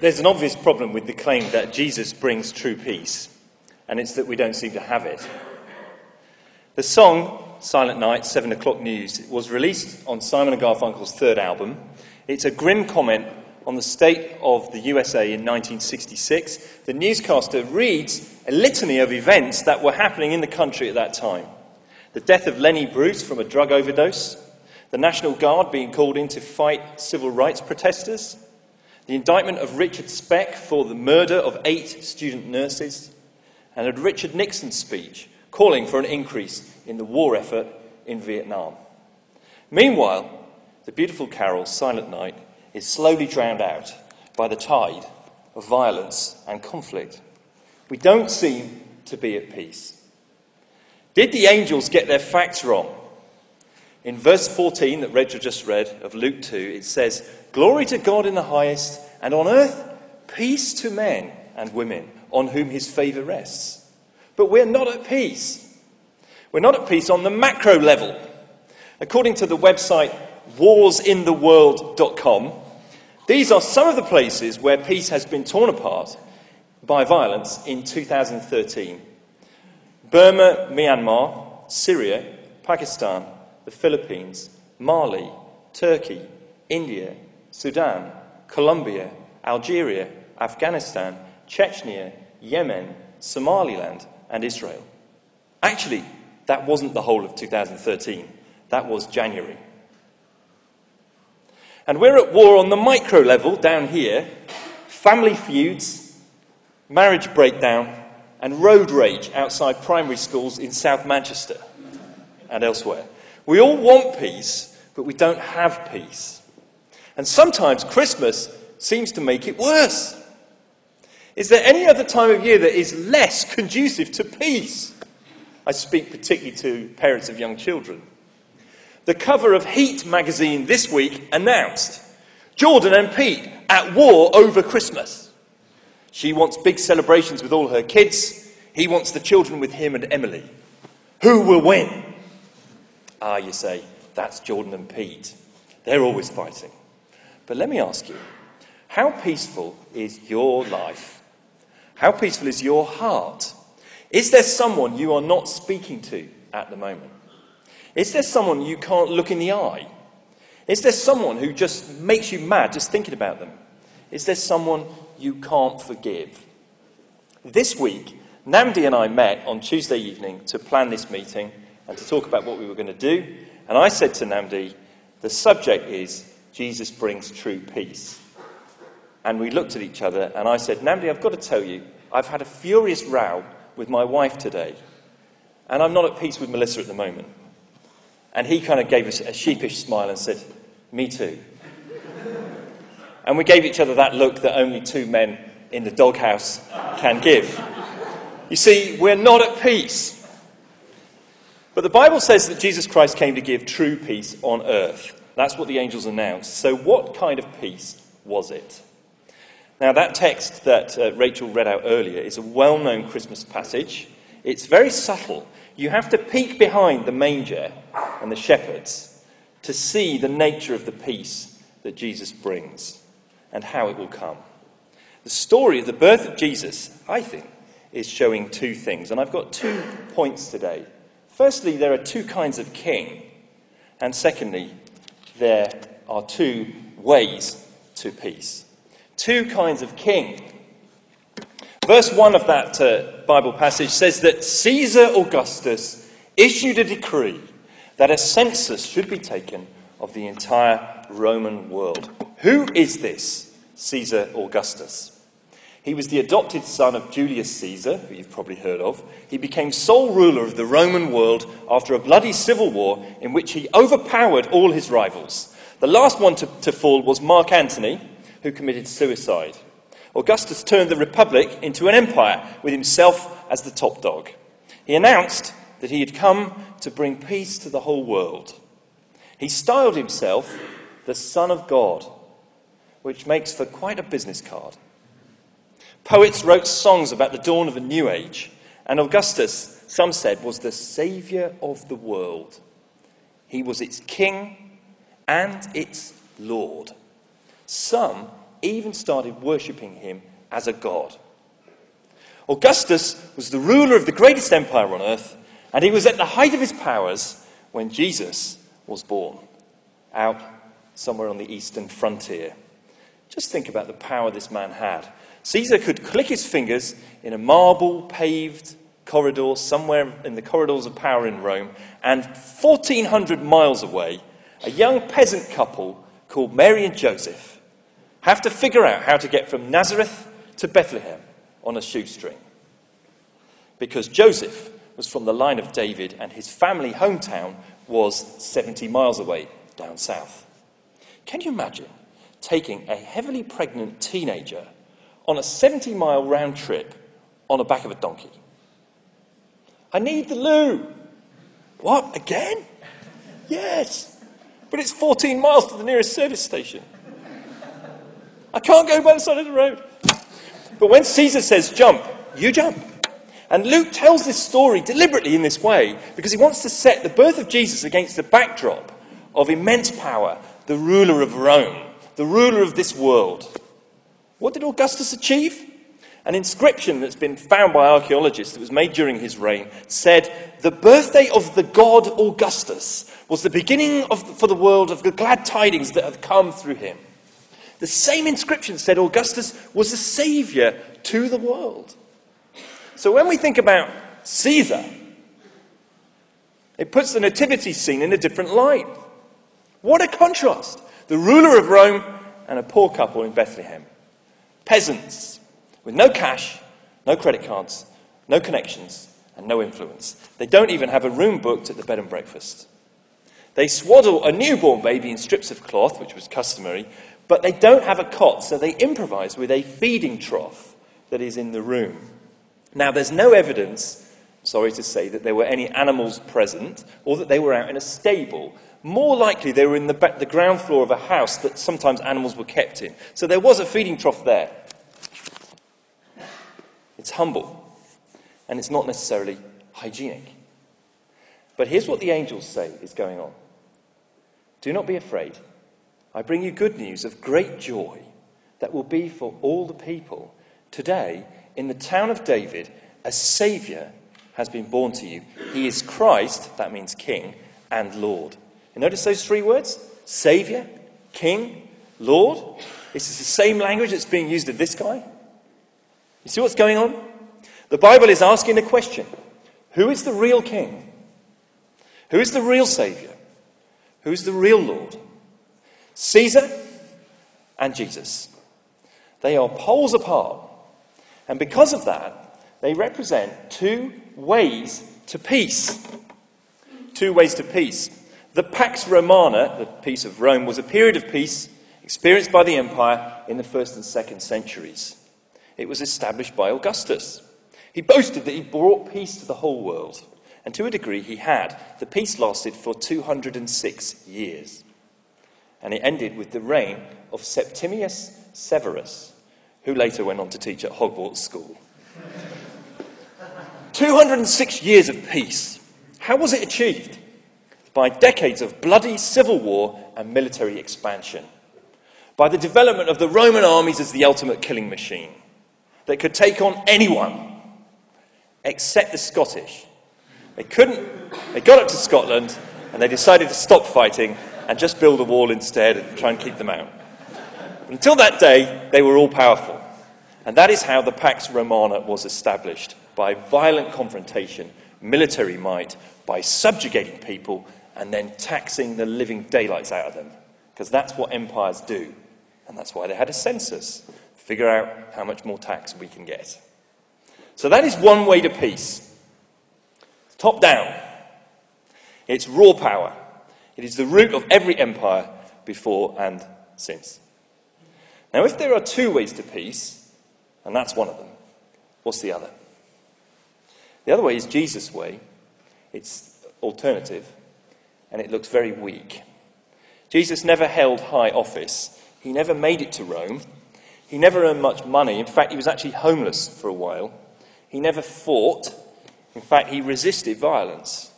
There's an obvious problem with the claim that Jesus brings true peace, and it's that we don't seem to have it. The song Silent Night, 7 o'clock news, was released on Simon and Garfunkel's third album. It's a grim comment on the state of the USA in 1966. The newscaster reads a litany of events that were happening in the country at that time the death of Lenny Bruce from a drug overdose, the National Guard being called in to fight civil rights protesters, the indictment of Richard Speck for the murder of eight student nurses, and a Richard Nixon speech calling for an increase in the war effort in Vietnam. Meanwhile, the beautiful carol Silent Night is slowly drowned out by the tide of violence and conflict. We don't seem to be at peace. Did the angels get their facts wrong? In verse 14 that Rachel just read of Luke 2, it says, Glory to God in the highest, and on earth, peace to men and women on whom his favour rests. But we're not at peace. We're not at peace on the macro level. According to the website warsintheworld.com, these are some of the places where peace has been torn apart by violence in 2013 Burma, Myanmar, Syria, Pakistan, the Philippines, Mali, Turkey, India, Sudan, Colombia, Algeria, Afghanistan, Chechnya, Yemen, Somaliland, and Israel. Actually, that wasn't the whole of 2013. That was January. And we're at war on the micro level down here family feuds, marriage breakdown, and road rage outside primary schools in South Manchester and elsewhere. We all want peace, but we don't have peace. And sometimes Christmas seems to make it worse. Is there any other time of year that is less conducive to peace? I speak particularly to parents of young children. The cover of Heat magazine this week announced Jordan and Pete at war over Christmas. She wants big celebrations with all her kids. He wants the children with him and Emily. Who will win? Ah, you say, that's Jordan and Pete. They're always fighting. But let me ask you how peaceful is your life? How peaceful is your heart? Is there someone you are not speaking to at the moment? Is there someone you can't look in the eye? Is there someone who just makes you mad just thinking about them? Is there someone you can't forgive? This week, Namdi and I met on Tuesday evening to plan this meeting and to talk about what we were going to do. And I said to Namdi, the subject is Jesus brings true peace. And we looked at each other, and I said, Namdi, I've got to tell you, I've had a furious row with my wife today, and I'm not at peace with Melissa at the moment. And he kind of gave us a sheepish smile and said, Me too. and we gave each other that look that only two men in the doghouse can give. You see, we're not at peace. But the Bible says that Jesus Christ came to give true peace on earth. That's what the angels announced. So, what kind of peace was it? Now, that text that uh, Rachel read out earlier is a well known Christmas passage. It's very subtle. You have to peek behind the manger and the shepherds to see the nature of the peace that Jesus brings and how it will come. The story of the birth of Jesus, I think, is showing two things. And I've got two points today. Firstly, there are two kinds of king. And secondly, there are two ways to peace two kinds of king. Verse 1 of that uh, Bible passage says that Caesar Augustus issued a decree that a census should be taken of the entire Roman world. Who is this Caesar Augustus? He was the adopted son of Julius Caesar, who you've probably heard of. He became sole ruler of the Roman world after a bloody civil war in which he overpowered all his rivals. The last one to, to fall was Mark Antony, who committed suicide. Augustus turned the Republic into an empire with himself as the top dog. He announced that he had come to bring peace to the whole world. He styled himself the Son of God, which makes for quite a business card. Poets wrote songs about the dawn of a new age, and Augustus, some said, was the saviour of the world. He was its king and its Lord. Some even started worshipping him as a god. Augustus was the ruler of the greatest empire on earth, and he was at the height of his powers when Jesus was born, out somewhere on the eastern frontier. Just think about the power this man had. Caesar could click his fingers in a marble paved corridor somewhere in the corridors of power in Rome, and 1,400 miles away, a young peasant couple called Mary and Joseph have to figure out how to get from Nazareth to Bethlehem on a shoestring. Because Joseph was from the line of David and his family hometown was 70 miles away down south. Can you imagine taking a heavily pregnant teenager on a 70 mile round trip on the back of a donkey? I need the loo. What? Again? Yes. But it's 14 miles to the nearest service station. I can't go by the side of the road. But when Caesar says jump, you jump. And Luke tells this story deliberately in this way because he wants to set the birth of Jesus against the backdrop of immense power, the ruler of Rome, the ruler of this world. What did Augustus achieve? An inscription that's been found by archaeologists that was made during his reign said, The birthday of the god Augustus was the beginning for the world of the glad tidings that have come through him. The same inscription said Augustus was a savior to the world. So when we think about Caesar, it puts the nativity scene in a different light. What a contrast! The ruler of Rome and a poor couple in Bethlehem. Peasants with no cash, no credit cards, no connections, and no influence. They don't even have a room booked at the bed and breakfast. They swaddle a newborn baby in strips of cloth, which was customary, but they don't have a cot, so they improvise with a feeding trough that is in the room. Now, there's no evidence, sorry to say, that there were any animals present or that they were out in a stable. More likely, they were in the, the ground floor of a house that sometimes animals were kept in. So there was a feeding trough there. It's humble, and it's not necessarily hygienic. But here's what the angels say is going on Do not be afraid. I bring you good news of great joy that will be for all the people. Today, in the town of David, a Saviour has been born to you. He is Christ, that means King, and Lord. You notice those three words? Saviour, King, Lord. This is the same language that's being used of this guy. See what's going on? The Bible is asking the question who is the real King? Who is the real Saviour? Who is the real Lord? Caesar and Jesus. They are poles apart. And because of that, they represent two ways to peace. Two ways to peace. The Pax Romana, the peace of Rome, was a period of peace experienced by the empire in the first and second centuries. It was established by Augustus. He boasted that he brought peace to the whole world, and to a degree he had. The peace lasted for 206 years, and it ended with the reign of Septimius Severus, who later went on to teach at Hogwarts School. 206 years of peace. How was it achieved? By decades of bloody civil war and military expansion. By the development of the Roman armies as the ultimate killing machine that could take on anyone except the Scottish. They couldn't, they got up to Scotland and they decided to stop fighting and just build a wall instead and try and keep them out. But Until that day, they were all powerful. And that is how the Pax Romana was established by violent confrontation, military might, by subjugating people and then taxing the living daylights out of them. Because that's what empires do. And that's why they had a census. Figure out how much more tax we can get. So that is one way to peace. Top down. It's raw power. It is the root of every empire before and since. Now, if there are two ways to peace, and that's one of them, what's the other? The other way is Jesus' way. It's alternative, and it looks very weak. Jesus never held high office. He never made it to Rome. He never earned much money. In fact, he was actually homeless for a while. He never fought. In fact, he resisted violence.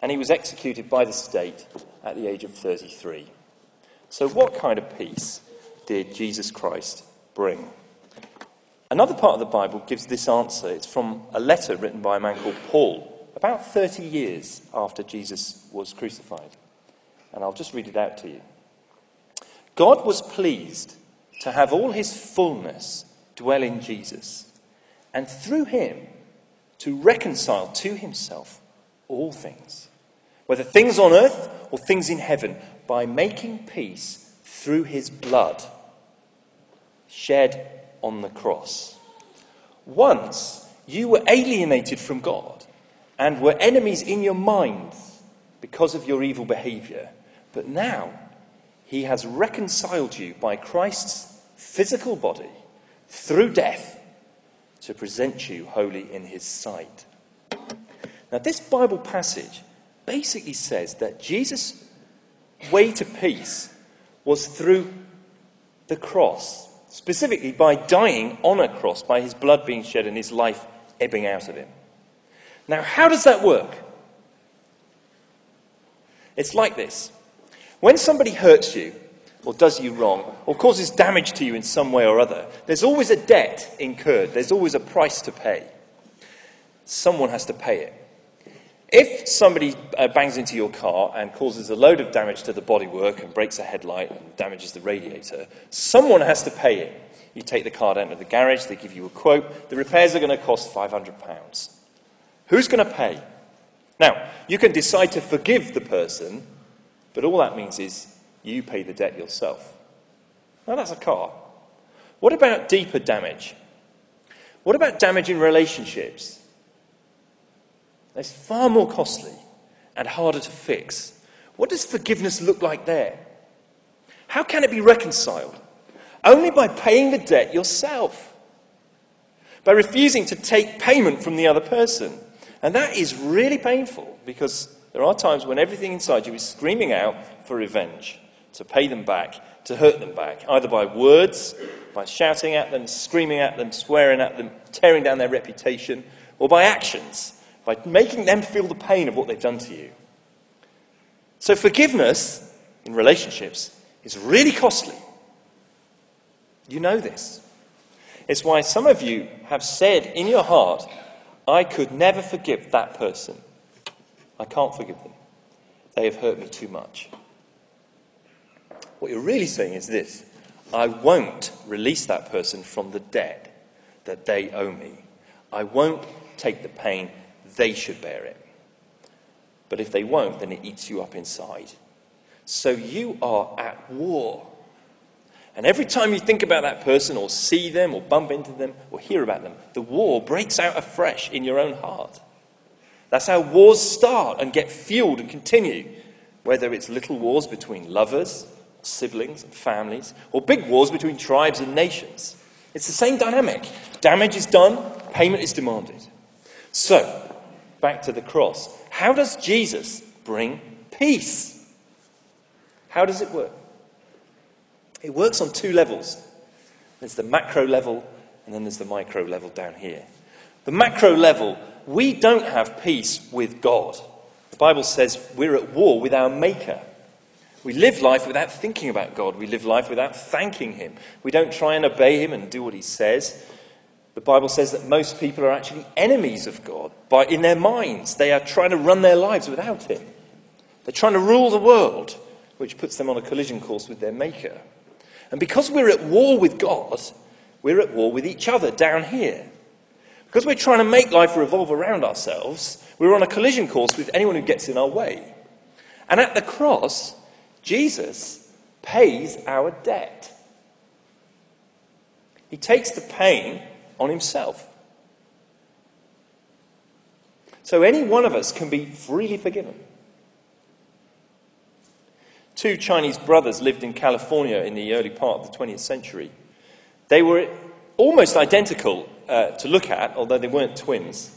And he was executed by the state at the age of 33. So, what kind of peace did Jesus Christ bring? Another part of the Bible gives this answer. It's from a letter written by a man called Paul, about 30 years after Jesus was crucified. And I'll just read it out to you. God was pleased to have all his fullness dwell in Jesus, and through him to reconcile to himself all things, whether things on earth or things in heaven, by making peace through his blood shed on the cross. Once you were alienated from God and were enemies in your minds because of your evil behavior, but now he has reconciled you by Christ's physical body through death to present you holy in his sight. Now, this Bible passage basically says that Jesus' way to peace was through the cross, specifically by dying on a cross, by his blood being shed and his life ebbing out of him. Now, how does that work? It's like this when somebody hurts you, or does you wrong, or causes damage to you in some way or other, there's always a debt incurred. There's always a price to pay. Someone has to pay it. If somebody uh, bangs into your car and causes a load of damage to the bodywork and breaks a headlight and damages the radiator, someone has to pay it. You take the car down to the garage, they give you a quote. The repairs are going to cost £500. Who's going to pay? Now, you can decide to forgive the person but all that means is you pay the debt yourself. Now, that's a car. What about deeper damage? What about damage in relationships? It's far more costly and harder to fix. What does forgiveness look like there? How can it be reconciled? Only by paying the debt yourself, by refusing to take payment from the other person. And that is really painful because there are times when everything inside you is screaming out for revenge, to pay them back, to hurt them back, either by words, by shouting at them, screaming at them, swearing at them, tearing down their reputation, or by actions, by making them feel the pain of what they've done to you. So, forgiveness in relationships is really costly. You know this. It's why some of you have said in your heart, I could never forgive that person. I can't forgive them. They have hurt me too much. What you're really saying is this I won't release that person from the debt that they owe me. I won't take the pain, they should bear it. But if they won't, then it eats you up inside. So you are at war. And every time you think about that person, or see them, or bump into them, or hear about them, the war breaks out afresh in your own heart. That's how wars start and get fueled and continue, whether it's little wars between lovers, siblings, and families, or big wars between tribes and nations. It's the same dynamic. Damage is done, payment is demanded. So, back to the cross. How does Jesus bring peace? How does it work? It works on two levels there's the macro level, and then there's the micro level down here. The macro level we don't have peace with God. The Bible says we're at war with our Maker. We live life without thinking about God. We live life without thanking Him. We don't try and obey Him and do what He says. The Bible says that most people are actually enemies of God. By, in their minds, they are trying to run their lives without Him. They're trying to rule the world, which puts them on a collision course with their Maker. And because we're at war with God, we're at war with each other down here. Because we're trying to make life revolve around ourselves, we're on a collision course with anyone who gets in our way. And at the cross, Jesus pays our debt. He takes the pain on himself. So any one of us can be freely forgiven. Two Chinese brothers lived in California in the early part of the 20th century. They were almost identical uh, to look at, although they weren't twins.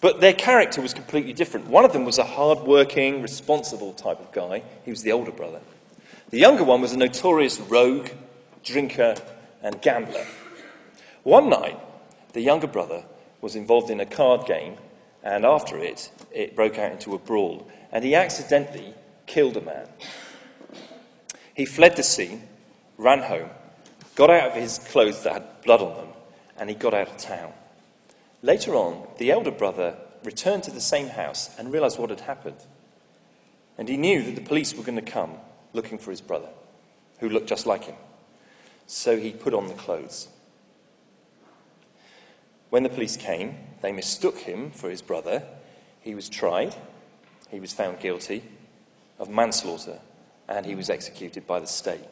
But their character was completely different. One of them was a hard-working, responsible type of guy. He was the older brother. The younger one was a notorious rogue, drinker, and gambler. One night, the younger brother was involved in a card game, and after it, it broke out into a brawl, and he accidentally killed a man. He fled the scene, ran home, got out of his clothes that had blood on them, and he got out of town. Later on, the elder brother returned to the same house and realized what had happened. And he knew that the police were going to come looking for his brother, who looked just like him. So he put on the clothes. When the police came, they mistook him for his brother. He was tried, he was found guilty of manslaughter, and he was executed by the state.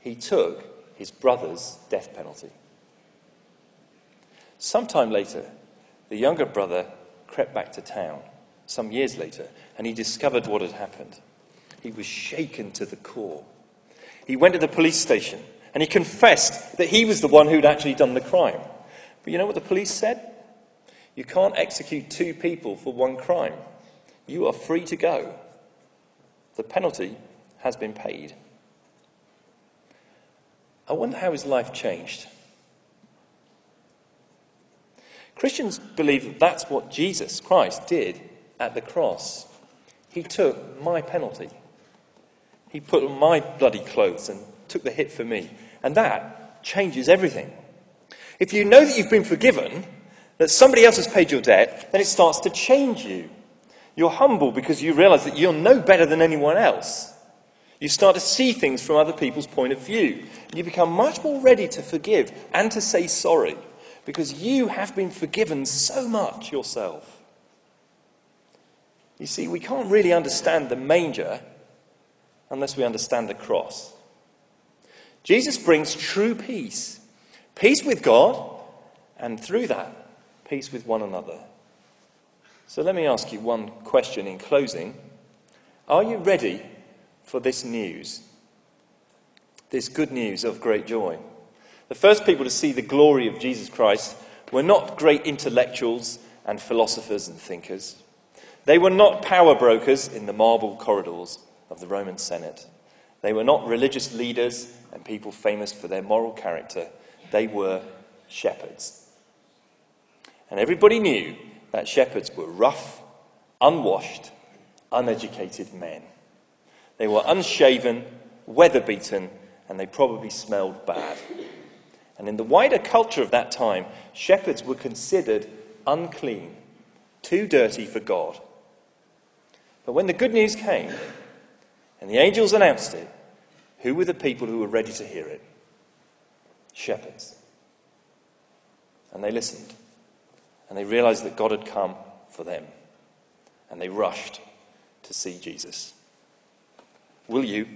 He took his brother's death penalty. Sometime later, the younger brother crept back to town, some years later, and he discovered what had happened. He was shaken to the core. He went to the police station and he confessed that he was the one who'd actually done the crime. But you know what the police said? You can't execute two people for one crime. You are free to go. The penalty has been paid. I wonder how his life changed. Christians believe that that's what Jesus Christ did at the cross. He took my penalty. He put on my bloody clothes and took the hit for me. And that changes everything. If you know that you've been forgiven, that somebody else has paid your debt, then it starts to change you. You're humble because you realize that you're no better than anyone else. You start to see things from other people's point of view. You become much more ready to forgive and to say sorry because you have been forgiven so much yourself. You see, we can't really understand the manger unless we understand the cross. Jesus brings true peace peace with God, and through that, peace with one another. So let me ask you one question in closing. Are you ready for this news? This good news of great joy? The first people to see the glory of Jesus Christ were not great intellectuals and philosophers and thinkers. They were not power brokers in the marble corridors of the Roman Senate. They were not religious leaders and people famous for their moral character. They were shepherds. And everybody knew that shepherds were rough, unwashed, uneducated men. They were unshaven, weather beaten, and they probably smelled bad. And in the wider culture of that time, shepherds were considered unclean, too dirty for God. But when the good news came and the angels announced it, who were the people who were ready to hear it? Shepherds. And they listened. And they realized that God had come for them. And they rushed to see Jesus. Will you?